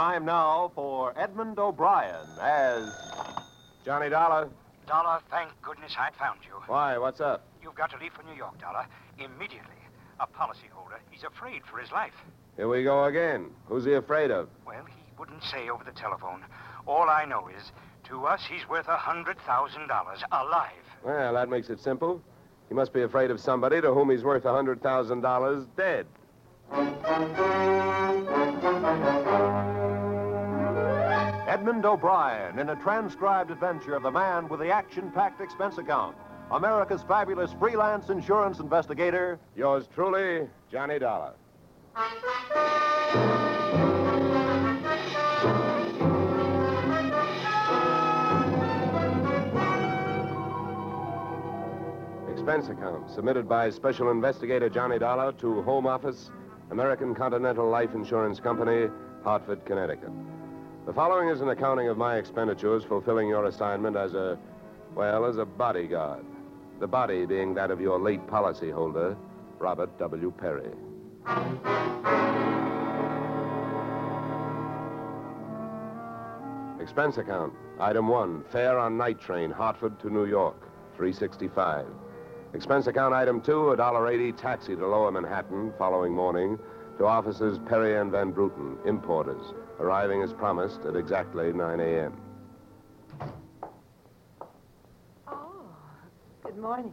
Time now for Edmond O'Brien as Johnny Dollar. Dollar, thank goodness I found you. Why? What's up? You've got to leave for New York, Dollar, immediately. A policyholder. He's afraid for his life. Here we go again. Who's he afraid of? Well, he wouldn't say over the telephone. All I know is, to us, he's worth a $100,000 alive. Well, that makes it simple. He must be afraid of somebody to whom he's worth a $100,000 dead. Edmond O'Brien in a transcribed adventure of the man with the action packed expense account. America's fabulous freelance insurance investigator. Yours truly, Johnny Dollar. Expense account submitted by Special Investigator Johnny Dollar to Home Office, American Continental Life Insurance Company, Hartford, Connecticut. The following is an accounting of my expenditures fulfilling your assignment as a, well, as a bodyguard. The body being that of your late policyholder, Robert W. Perry. Expense account. Item one, fare on night train, Hartford to New York, 365. Expense account item two, a dollar eighty taxi to Lower Manhattan following morning to officers Perry and Van Bruten, importers, arriving as promised at exactly 9 a.m. Oh, good morning.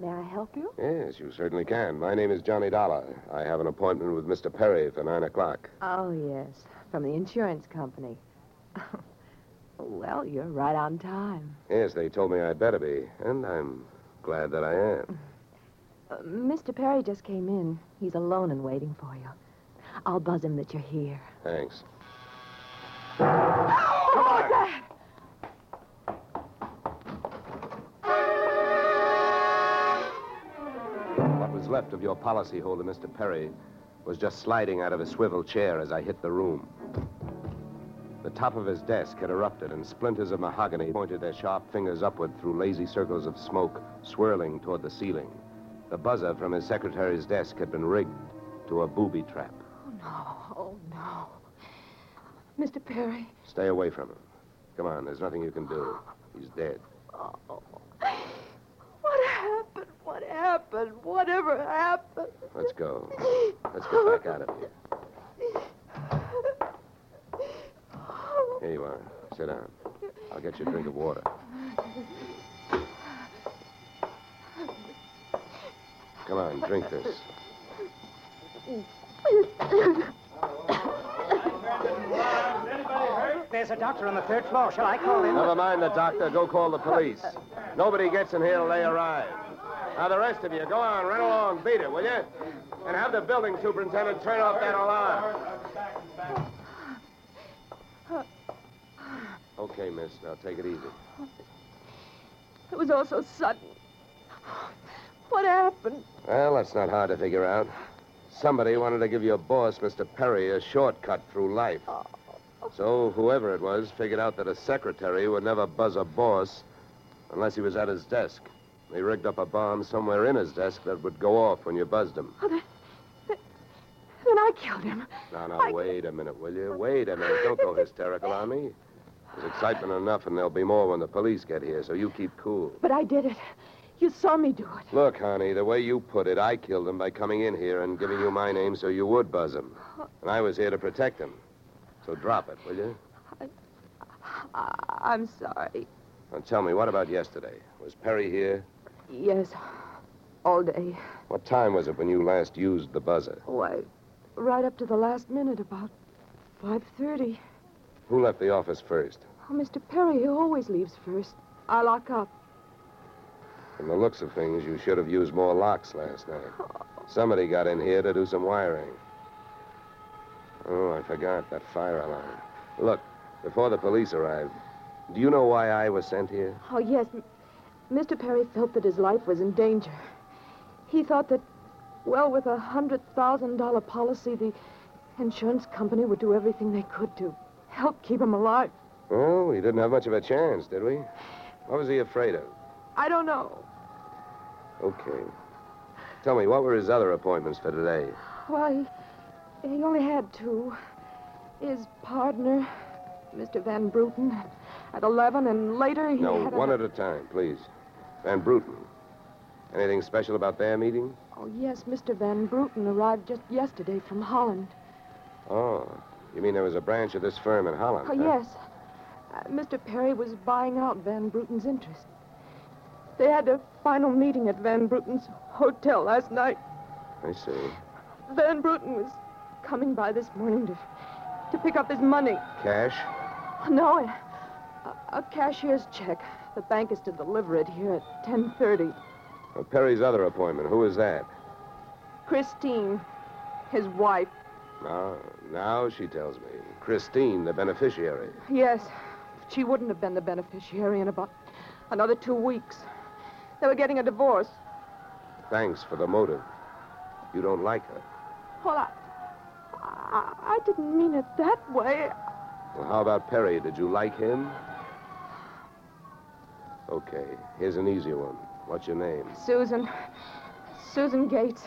May I help you? Yes, you certainly can. My name is Johnny Dollar. I have an appointment with Mr. Perry for 9 o'clock. Oh, yes, from the insurance company. well, you're right on time. Yes, they told me I'd better be, and I'm glad that I am. Uh, Mr. Perry just came in. He's alone and waiting for you. I'll buzz him that you're here. Thanks. What was left of your policyholder, Mr. Perry, was just sliding out of a swivel chair as I hit the room. The top of his desk had erupted, and splinters of mahogany pointed their sharp fingers upward through lazy circles of smoke swirling toward the ceiling. The buzzer from his secretary's desk had been rigged to a booby trap. Oh, no. Oh, no. Mr. Perry. Stay away from him. Come on, there's nothing you can do. He's dead. Oh. What happened? What happened? Whatever happened? Let's go. Let's get back out of here. Here you are. Sit down. I'll get you a drink of water. Come on, drink this. There's a doctor on the third floor. Shall I call him? Never mind the doctor. Go call the police. Nobody gets in here till they arrive. Now, the rest of you, go on, run along, beat it, will you? And have the building superintendent turn off that alarm. Okay, miss. Now take it easy. It was all so sudden. What happened? Well, that's not hard to figure out. Somebody wanted to give your boss, Mr. Perry, a shortcut through life. So whoever it was figured out that a secretary would never buzz a boss unless he was at his desk. They rigged up a bomb somewhere in his desk that would go off when you buzzed him. Oh, then, then, then I killed him. Now, now, I- wait a minute, will you? Wait a minute. Don't go hysterical on me. There's excitement enough, and there'll be more when the police get here, so you keep cool. But I did it. You saw me do it. Look, honey, the way you put it, I killed him by coming in here and giving you my name so you would buzz him. And I was here to protect him. So drop it, will you? I, I'm sorry. Now tell me, what about yesterday? Was Perry here? Yes, all day. What time was it when you last used the buzzer? Why, right up to the last minute, about 5.30. Who left the office first? Oh, Mr. Perry, he always leaves first. I lock up. From the looks of things, you should have used more locks last night. Somebody got in here to do some wiring. Oh, I forgot that fire alarm. Look, before the police arrived, do you know why I was sent here? Oh, yes. M- Mr. Perry felt that his life was in danger. He thought that, well, with a $100,000 policy, the insurance company would do everything they could to help keep him alive. Oh, well, we didn't have much of a chance, did we? What was he afraid of? I don't know. Okay. Tell me, what were his other appointments for today? Well, he, he only had two. His partner, Mr. Van Bruten, at 11, and later he No, one a... at a time, please. Van Bruten. Anything special about their meeting? Oh, yes, Mr. Van Bruten arrived just yesterday from Holland. Oh, you mean there was a branch of this firm in Holland? Oh, huh? yes. Uh, Mr. Perry was buying out Van Bruten's interest. They had a final meeting at Van Bruten's hotel last night. I see. Van Bruten was coming by this morning to, to pick up his money. Cash? No, a, a cashier's check. The bank is to deliver it here at 10.30. Well, Perry's other appointment, who is that? Christine, his wife. Now, now she tells me. Christine, the beneficiary. Yes, she wouldn't have been the beneficiary in about another two weeks. They were getting a divorce. Thanks for the motive. You don't like her. Well, I, I, I didn't mean it that way. Well, how about Perry? Did you like him? Okay, here's an easy one. What's your name? Susan. Susan Gates.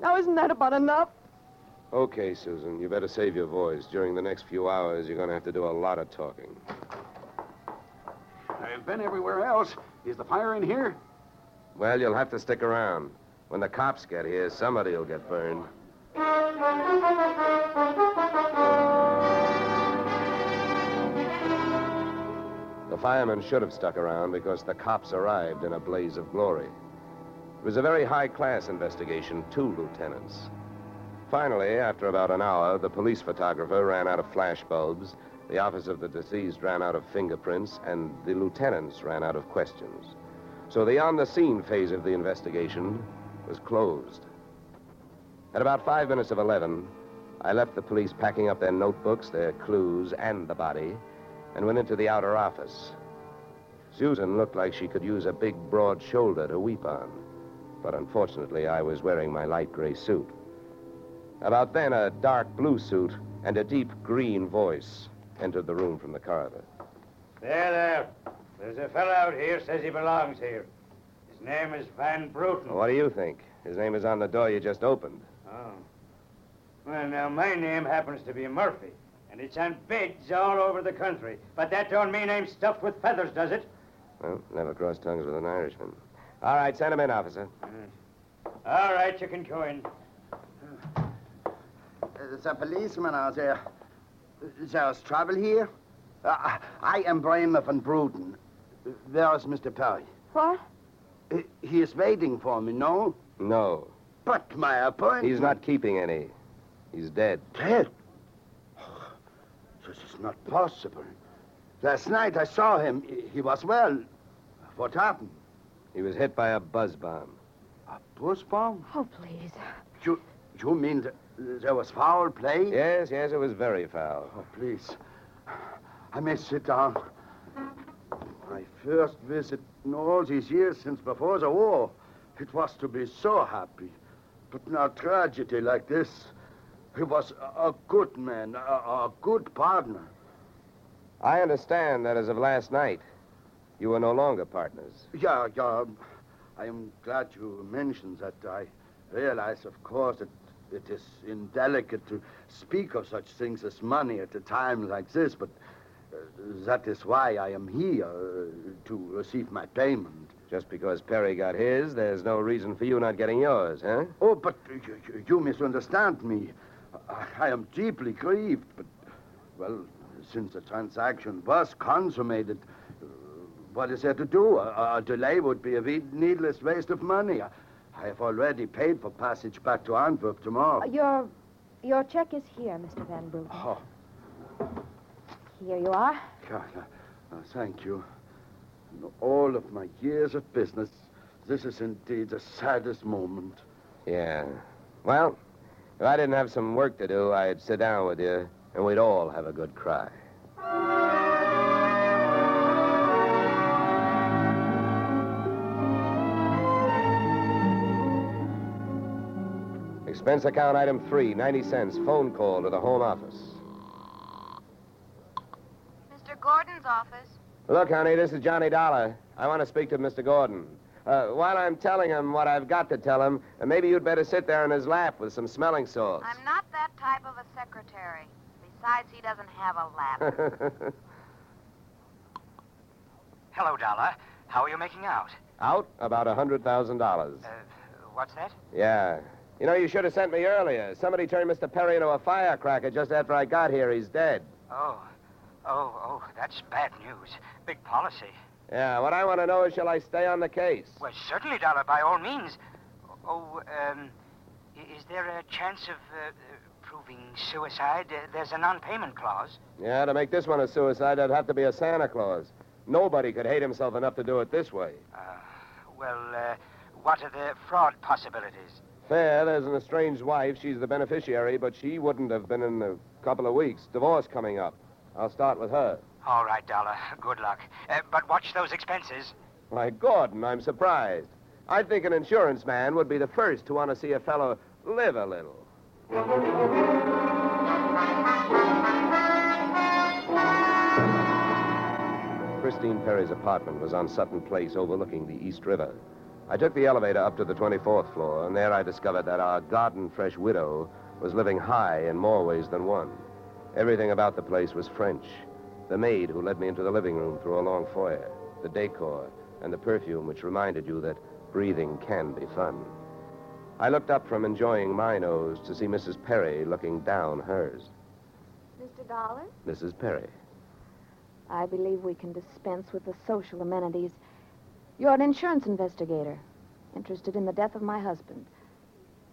Now, isn't that about enough? Okay, Susan, you better save your voice. During the next few hours, you're going to have to do a lot of talking. I've been everywhere else. Is the fire in here? Well, you'll have to stick around. When the cops get here, somebody will get burned. The firemen should have stuck around because the cops arrived in a blaze of glory. It was a very high class investigation, two lieutenants. Finally, after about an hour, the police photographer ran out of flash bulbs, the office of the deceased ran out of fingerprints, and the lieutenants ran out of questions. So the on the scene phase of the investigation was closed. At about five minutes of 11, I left the police packing up their notebooks, their clues, and the body, and went into the outer office. Susan looked like she could use a big, broad shoulder to weep on. But unfortunately, I was wearing my light gray suit. About then, a dark blue suit and a deep green voice entered the room from the corridor. There, there. There's a fellow out here says he belongs here. His name is Van Bruten. What do you think? His name is on the door you just opened. Oh. Well, now, my name happens to be Murphy, and it's on bids all over the country. But that don't mean I'm stuffed with feathers, does it? Well, never cross tongues with an Irishman. All right, send him in, officer. All right, you can go in. There's a policeman out there. There's trouble here? Uh, I am Bremer van Bruden. Where is Mr. Perry? What? He is waiting for me, no? No, But my appointment... he's not keeping any. He's dead. Dead? This is not possible. Last night I saw him. He- He was well. What happened? He was hit by a buzz bomb. A buzz bomb? Oh, please. You, you mean th- there was foul play? Yes, yes, it was very foul. Oh, please. I may sit down. My first visit in all these years since before the war. It was to be so happy. But now tragedy like this. He was a, a good man, a, a good partner. I understand that as of last night, you were no longer partners. Yeah, yeah. Um, I am glad you mentioned that. I realize, of course, that it is indelicate to speak of such things as money at a time like this, but uh, that is why I am here uh, to receive my payment. Just because Perry got his, there's no reason for you not getting yours, huh? Oh, but you, you- misunderstand me. I, I am deeply grieved, but, well, since the transaction was consummated, uh, what is there to do? A, a delay would be a needless waste of money. I, I have already paid for passage back to Antwerp tomorrow. Uh, your, your check is here, Mr. Van Bruten. Oh, Here you are. God, uh, uh, thank you. In all of my years of business, this is indeed the saddest moment. Yeah. Well, if I didn't have some work to do, I'd sit down with you, and we'd all have a good cry. Expense account item three, 90 cents. Phone call to the home office. Mr. Gordon's office. Look, honey, this is Johnny Dollar. I want to speak to Mr. Gordon. Uh, while I'm telling him what I've got to tell him, uh, maybe you'd better sit there in his lap with some smelling salts. I'm not that type of a secretary. Besides, he doesn't have a lap. Hello, Dollar. How are you making out? Out about a $100,000. Uh, what's that? Yeah. You know, you should have sent me earlier. Somebody turned Mr. Perry into a firecracker just after I got here. He's dead. Oh. Oh, oh, that's bad news. Big policy. Yeah, what I want to know is shall I stay on the case? Well, certainly, Dollar, by all means. Oh, um, is there a chance of uh, proving suicide? Uh, there's a non-payment clause. Yeah, to make this one a suicide, there'd have to be a Santa Claus. Nobody could hate himself enough to do it this way. Uh, well, uh, what are the fraud possibilities? Fair, there's an estranged wife. She's the beneficiary, but she wouldn't have been in a couple of weeks. Divorce coming up. I'll start with her. All right, Dollar. Good luck. Uh, but watch those expenses. Why, Gordon, I'm surprised. I think an insurance man would be the first to want to see a fellow live a little. Christine Perry's apartment was on Sutton Place overlooking the East River. I took the elevator up to the 24th floor, and there I discovered that our garden fresh widow was living high in more ways than one. Everything about the place was French. The maid who led me into the living room through a long foyer, the decor, and the perfume which reminded you that breathing can be fun. I looked up from enjoying my nose to see Mrs. Perry looking down hers. Mr. Dollar, Mrs. Perry. I believe we can dispense with the social amenities. You're an insurance investigator, interested in the death of my husband.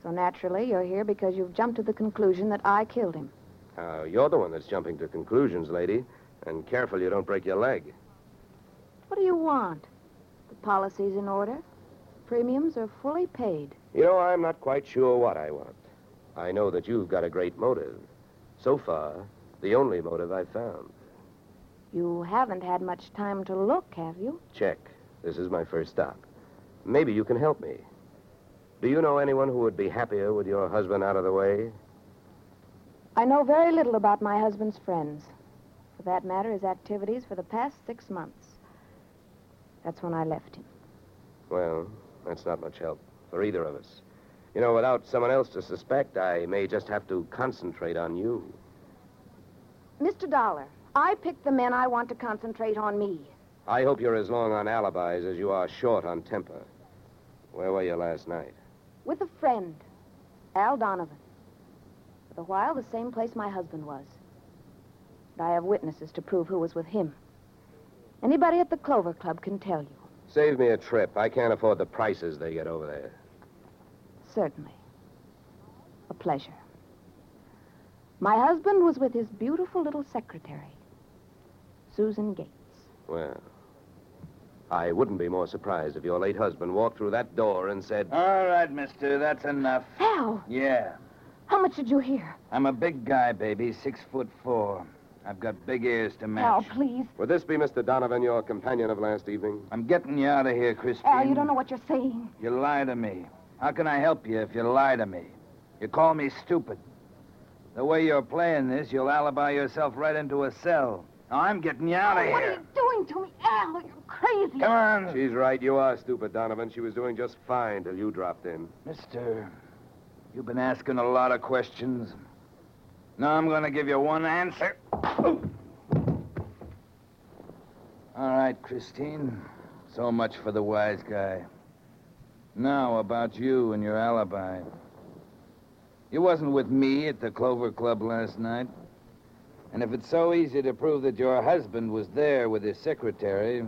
So naturally, you're here because you've jumped to the conclusion that I killed him. Uh, you're the one that's jumping to conclusions, lady. And careful you don't break your leg. What do you want? The policy's in order. Premiums are fully paid. You know, I'm not quite sure what I want. I know that you've got a great motive. So far, the only motive I've found. You haven't had much time to look, have you? Check. This is my first stop. Maybe you can help me. Do you know anyone who would be happier with your husband out of the way? I know very little about my husband's friends. For that matter, his activities for the past six months. That's when I left him. Well, that's not much help for either of us. You know, without someone else to suspect, I may just have to concentrate on you. Mr. Dollar, I pick the men I want to concentrate on me. I hope you're as long on alibis as you are short on temper. Where were you last night? With a friend, Al Donovan. For a while, the same place my husband was. And I have witnesses to prove who was with him. Anybody at the Clover Club can tell you. Save me a trip. I can't afford the prices they get over there. Certainly. A pleasure. My husband was with his beautiful little secretary, Susan Gates. Well, I wouldn't be more surprised if your late husband walked through that door and said, All right, mister, that's enough. Al, Yeah. how much did you hear? I'm a big guy, baby, six foot four. I've got big ears to match. Al, please. Would this be Mr. Donovan, your companion of last evening? I'm getting you out of here, Christine. Al, you don't know what you're saying. You lie to me. How can I help you if you lie to me? You call me stupid. The way you're playing this, you'll alibi yourself right into a cell. Now, I'm getting you out of here. what are you doing to me, Al? You're crazy. Come on. She's right. You are stupid, Donovan. She was doing just fine till you dropped in. Mister, you've been asking a lot of questions. Now I'm going to give you one answer. All right, Christine. So much for the wise guy. Now, about you and your alibi. You wasn't with me at the Clover Club last night. And if it's so easy to prove that your husband was there with his secretary,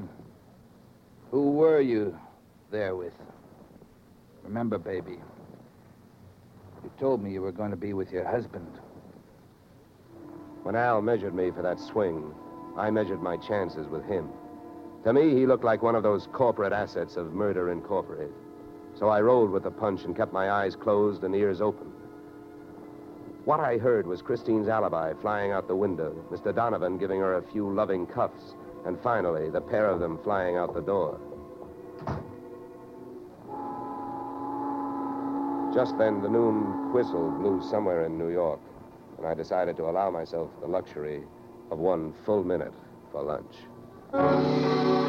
who were you there with? Remember, baby, you told me you were going to be with your husband. When Al measured me for that swing, I measured my chances with him. To me, he looked like one of those corporate assets of Murder Incorporated. So I rolled with the punch and kept my eyes closed and ears open. What I heard was Christine's alibi flying out the window, Mr. Donovan giving her a few loving cuffs, and finally, the pair of them flying out the door. Just then, the noon whistle blew somewhere in New York, and I decided to allow myself the luxury of one full minute for lunch.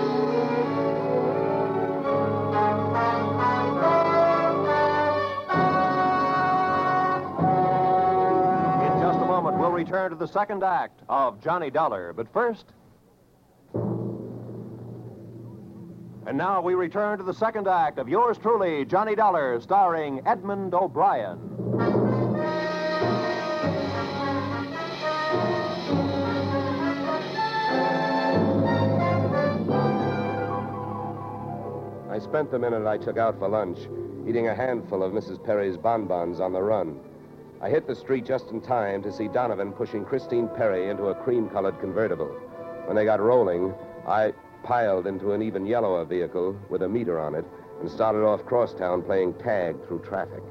Return to the second act of Johnny Dollar. But first. And now we return to the second act of yours truly, Johnny Dollar, starring Edmond O'Brien. I spent the minute I took out for lunch eating a handful of Mrs. Perry's bonbons on the run. I hit the street just in time to see Donovan pushing Christine Perry into a cream colored convertible. When they got rolling, I piled into an even yellower vehicle with a meter on it and started off crosstown playing tag through traffic.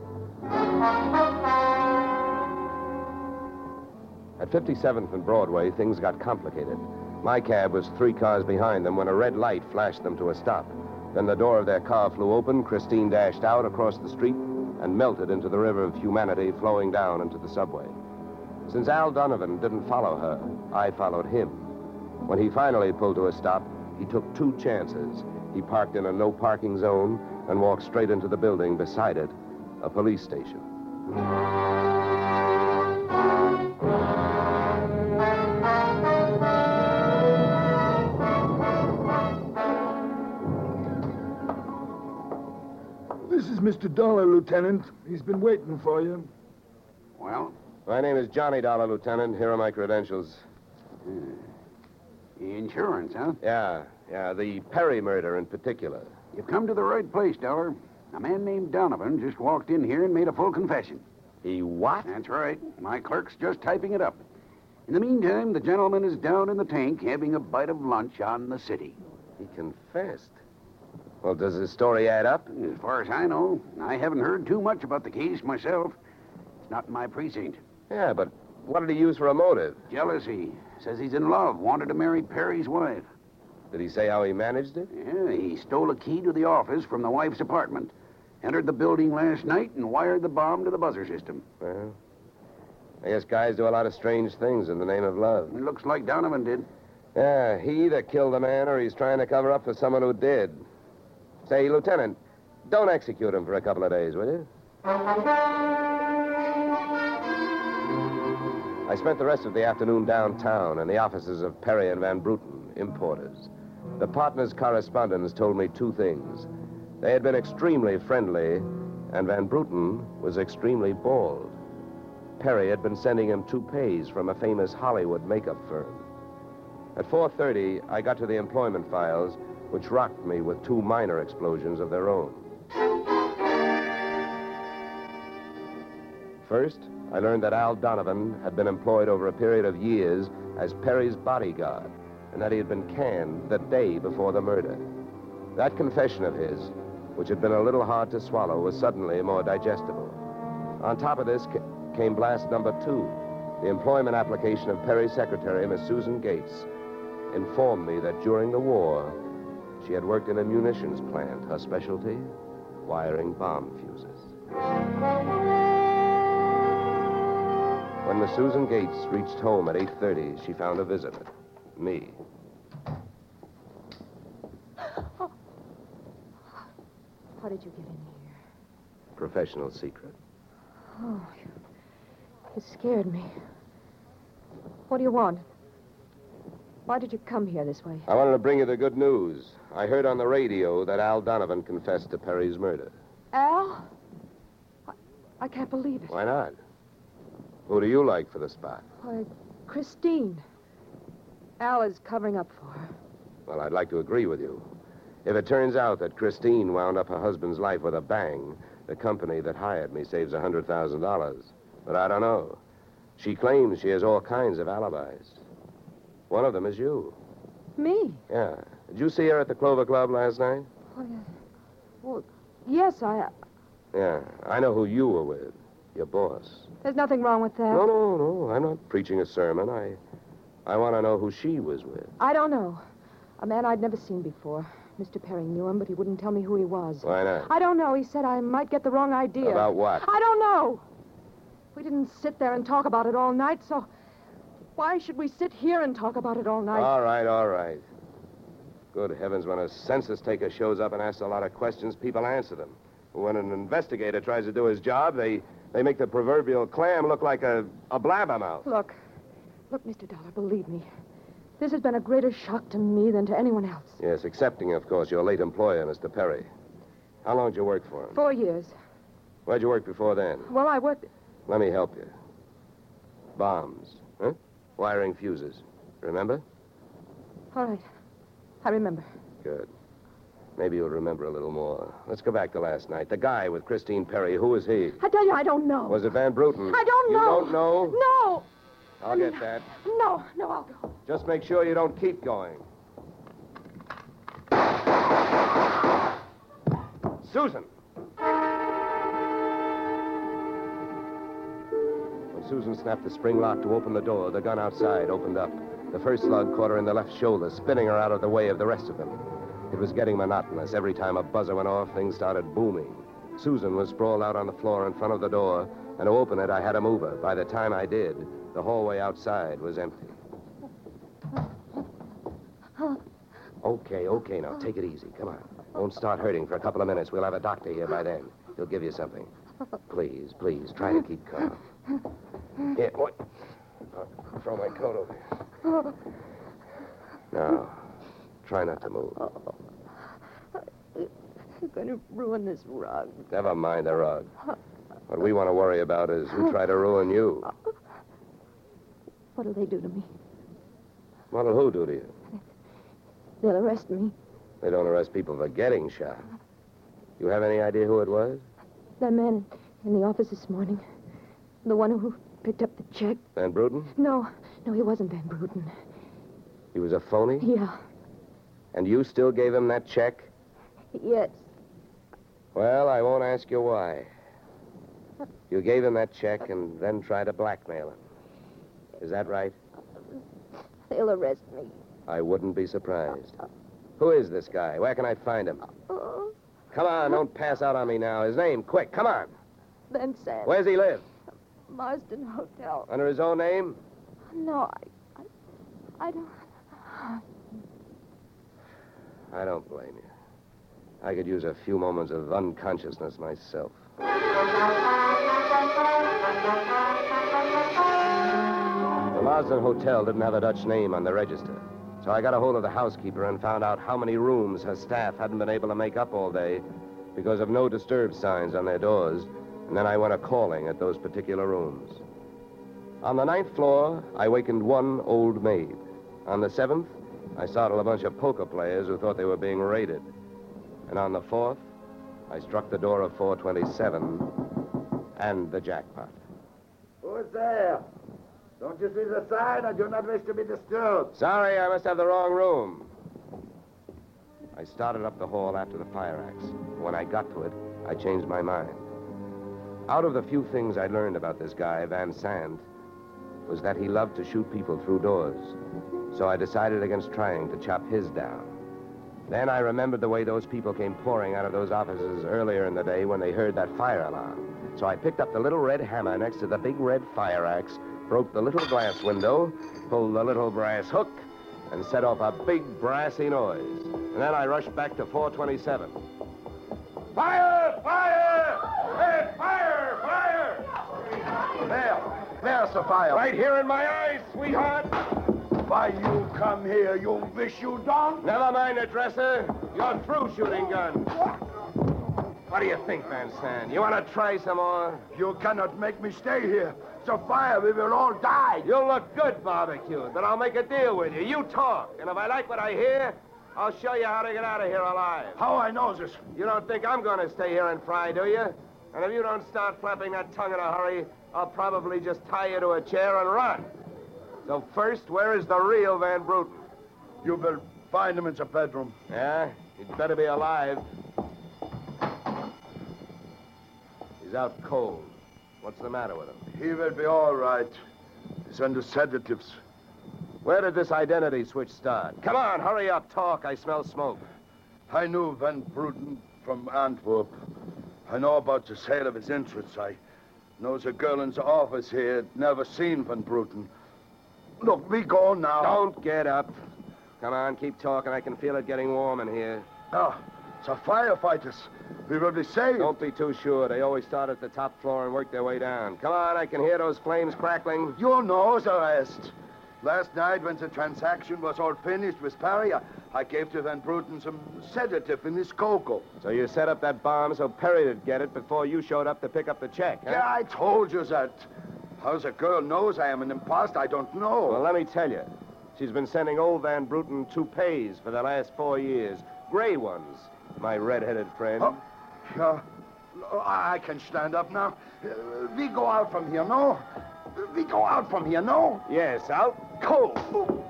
At 57th and Broadway, things got complicated. My cab was three cars behind them when a red light flashed them to a stop. Then the door of their car flew open, Christine dashed out across the street, and melted into the river of humanity flowing down into the subway. Since Al Donovan didn't follow her, I followed him. When he finally pulled to a stop, he took two chances. He parked in a no parking zone and walked straight into the building beside it, a police station. This is Mr. Dollar, Lieutenant. He's been waiting for you. Well, My name is Johnny Dollar, Lieutenant. Here are my credentials. Hmm. insurance, huh? Yeah, yeah, the Perry murder in particular. You've come to the right place, Dollar. A man named Donovan just walked in here and made a full confession. He what? That's right. My clerk's just typing it up. In the meantime, the gentleman is down in the tank having a bite of lunch on the city. He confessed. Well, does his story add up? As far as I know, I haven't heard too much about the case myself. It's not in my precinct. Yeah, but what did he use for a motive? Jealousy. Says he's in love, wanted to marry Perry's wife. Did he say how he managed it? Yeah, he stole a key to the office from the wife's apartment, entered the building last night, and wired the bomb to the buzzer system. Well, I guess guys do a lot of strange things in the name of love. It looks like Donovan did. Yeah, he either killed the man or he's trying to cover up for someone who did. Say, Lieutenant, don't execute him for a couple of days, will you? I spent the rest of the afternoon downtown in the offices of Perry and Van Bruten, importers. The partners' correspondents told me two things. They had been extremely friendly, and Van Bruten was extremely bald. Perry had been sending him toupees from a famous Hollywood makeup firm. At 4.30, I got to the employment files, which rocked me with two minor explosions of their own. First, I learned that Al Donovan had been employed over a period of years as Perry's bodyguard, and that he had been canned the day before the murder. That confession of his, which had been a little hard to swallow, was suddenly more digestible. On top of this ca- came blast number two. The employment application of Perry's secretary, Miss Susan Gates, informed me that during the war, she had worked in a munitions plant, her specialty, wiring bomb fuses. When the Susan Gates reached home at 8.30, she found a visitor. Me. How did you get in here? Professional secret. Oh, you, you scared me. What do you want? Why did you come here this way? I wanted to bring you the good news. I heard on the radio that Al Donovan confessed to Perry's murder. Al? I, I can't believe it. Why not? Who do you like for the spot? Why, Christine. Al is covering up for her. Well, I'd like to agree with you. If it turns out that Christine wound up her husband's life with a bang, the company that hired me saves a $100,000. But I don't know. She claims she has all kinds of alibis. One of them is you. Me? Yeah. Did you see her at the Clover Club last night? Oh, uh, well, yes, I. Yeah. I know who you were with. Your boss. There's nothing wrong with that. No, no, no. I'm not preaching a sermon. I I want to know who she was with. I don't know. A man I'd never seen before. Mr. Perry knew him, but he wouldn't tell me who he was. Why not? I don't know. He said I might get the wrong idea. About what? I don't know. We didn't sit there and talk about it all night, so why should we sit here and talk about it all night? All right, all right. Good heavens, when a census taker shows up and asks a lot of questions, people answer them. When an investigator tries to do his job, they, they make the proverbial clam look like a, a blabbermouth. Look, Look, Mr. Dollar, believe me. This has been a greater shock to me than to anyone else. Yes, excepting, of course, your late employer, Mr. Perry. How long did you work for him? Four years. Where'd you work before then? Well, I worked. Let me help you. Bombs, huh? Wiring fuses. Remember? All right. I remember. Good. Maybe you'll remember a little more. Let's go back to last night. The guy with Christine Perry, who was he? I tell you, I don't know. Was it Van Bruten? I don't you know. You don't know? No. I'll get that. No, no, I'll go. Just make sure you don't keep going. Susan! When Susan snapped the spring lock to open the door, the gun outside opened up. The first slug caught her in the left shoulder, spinning her out of the way of the rest of them. It was getting monotonous. Every time a buzzer went off, things started booming. Susan was sprawled out on the floor in front of the door, and to open it, I had to move her. By the time I did, the hallway outside was empty. Okay, okay, now take it easy. Come on. Won't start hurting for a couple of minutes. We'll have a doctor here by then. He'll give you something. Please, please, try to keep calm. Yeah, what? Throw my coat over here. Now, try not to move. You're going to ruin this rug. Never mind the rug. What we want to worry about is who tried to ruin you. What'll they do to me? What'll who do to you? They'll arrest me. They don't arrest people for getting shot. You have any idea who it was? That man in the office this morning. The one who picked up the check. Van Bruten? No, no, he wasn't Van Bruten. He was a phony? Yeah, And you still gave him that check? yes. Well, I won't ask you why. You gave him that check and then tried to blackmail him. Is that right? They'll arrest me. I wouldn't be surprised. Who is this guy? Where can I find him? Oh, Come on, don't pass out on me now. His name, quick, come on. Ben Sand. Where's he live? Marsden Hotel. Under his own name? No, I, I, I don't. I don't blame you. I could use a few moments of unconsciousness myself. The Marsden Hotel didn't have a Dutch name on the register. So I got a hold of the housekeeper and found out how many rooms her staff hadn't been able to make up all day because of no disturb signs on their doors. And then I went a calling at those particular rooms. On the ninth floor, I wakened one old maid. On the seventh, I startled a bunch of poker players who thought they were being raided. And on the fourth, I struck the door of 427 and the jackpot. Who's there? Don't you see the sign? I do not wish to be disturbed. Sorry, I must have the wrong room. I started up the hall after the fire axe. When I got to it, I changed my mind. Out of the few things I learned about this guy, Van Sant, was that he loved to shoot people through doors. So I decided against trying to chop his down. Then I remembered the way those people came pouring out of those offices earlier in the day when they heard that fire alarm. So I picked up the little red hammer next to the big red fire axe, broke the little glass window, pulled the little brass hook, and set off a big brassy noise. And then I rushed back to 427. Fire! Fire! Fire! Fire! There. Right here in my eyes, sweetheart. Why you come here, you wish you don't? Never mind the dresser. You're through shooting guns. What do you think, Van Sand? You want to try some more? You cannot make me stay here. Sophia, we will all die. You'll look good barbecued, but I'll make a deal with you. You talk, and if I like what I hear, I'll show you how to get out of here alive. How I know this? You don't think I'm going to stay here and fry, do you? And if you don't start flapping that tongue in a hurry, I'll probably just tie you to a chair and run. So first, where is the real Van Bruten? You will find him in the bedroom. Yeah? He'd better be alive. He's out cold. What's the matter with him? He will be all right. He's under sedatives. Where did this identity switch start? Come on, hurry up, talk. I smell smoke. I knew Van Bruten from Antwerp. I know about the sale of his interests. I know a girl in the office here never seen Van Bruten. Look, we go now. Don't get up. Come on, keep talking. I can feel it getting warm in here. Ah, it's the firefighters. We will be saved. Don't be too sure. They always start at the top floor and work their way down. Come on, I can hear those flames crackling. You know the rest. Last night, when the transaction was all finished with Perry, I, I gave to Van Bruten some sedative in his cocoa. So you set up that bomb so Perry would get it before you showed up to pick up the check, huh? Yeah, I told you that. How the girl knows I am an imposter, I don't know. Well, let me tell you. She's been sending old Van Bruten toupees for the last four years. Gray ones, my red-headed friend. Oh, yeah. Oh, I can stand up now. Uh, we go out from here, no? We go out from here, no? Yes, out. Go.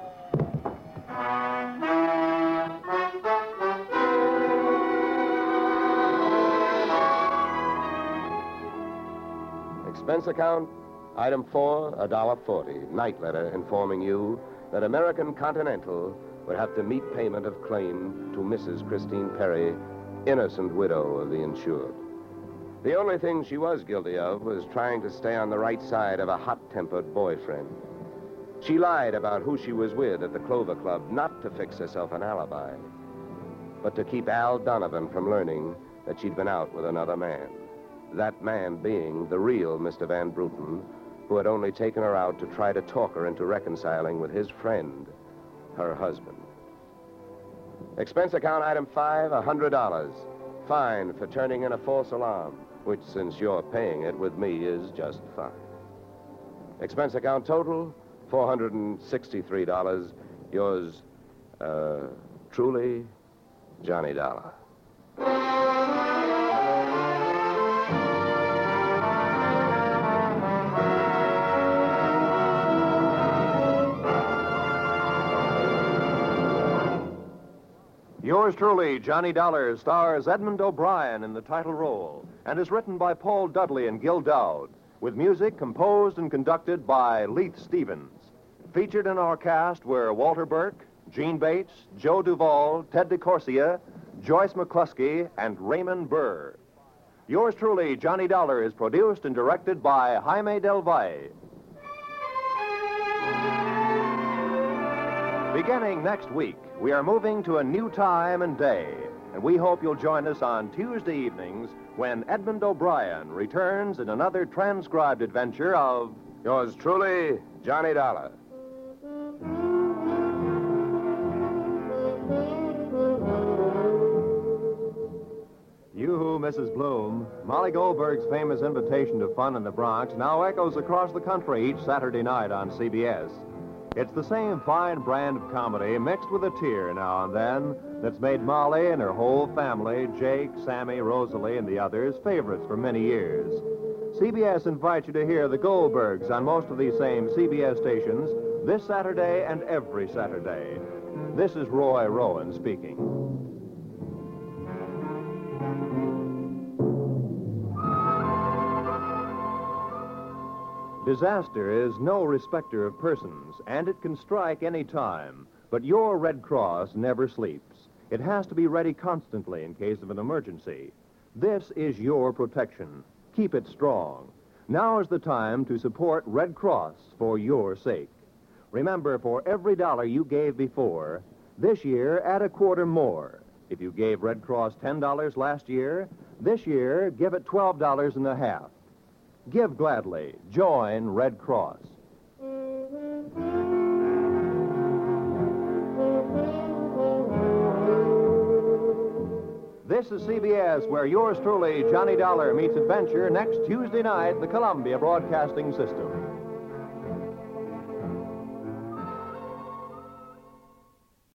Expense account, item four, a dollar forty. Night letter informing you that American Continental would have to meet payment of claim to Mrs. Christine Perry, innocent widow of the insured. The only thing she was guilty of was trying to stay on the right side of a hot-tempered boyfriend. She lied about who she was with at the Clover Club, not to fix herself an alibi, but to keep Al Donovan from learning that she'd been out with another man. That man being the real Mr. Van Bruten, who had only taken her out to try to talk her into reconciling with his friend, her husband. Expense account item five, a $100. Fine for turning in a false alarm, which, since you're paying it with me, is just fine. Expense account total, $463. Yours, uh, truly, Johnny Dollar. Yours truly, Johnny Dollar, stars Edmond O'Brien in the title role and is written by Paul Dudley and Gil Doud, with music composed and conducted by Leith Stevens. Featured in our cast were Walter Burke, Jeanne Bates, Joe Duvall, Ted DeCorsia, Joyce McCluskey, and Raymond Burr. Yours truly, Johnny Dollar, is produced and directed by Jaime Del Valle. Beginning next week, we are moving to a new time and day, and we hope you'll join us on Tuesday evenings when Edmond O'Brien returns in another transcribed adventure of Yours truly, Johnny Dollar. Mrs. Bloom, Molly Goldberg's famous invitation to fun in the Bronx now echoes across the country each Saturday night on CBS. It's the same fine brand of comedy mixed with a tear now and then that's made Molly and her whole family, Jake, Sammy, Rosalie, and the others, favorites for many years. CBS invites you to hear the Goldbergs on most of these same CBS stations this Saturday and every Saturday. This is Roy Rowan speaking. Disaster is no respecter of persons, and it can strike any time. But your Red Cross never sleeps. It has to be ready constantly in case of an emergency. This is your protection. Keep it strong. Now is the time to support Red Cross for your sake. Remember, for every dollar you gave before, this year add a quarter more. If you gave Red Cross $10 last year, this year give it $12 and a half. Give gladly. Join Red Cross. This is CBS, where yours truly, Johnny Dollar, meets adventure next Tuesday night, the Columbia Broadcasting System.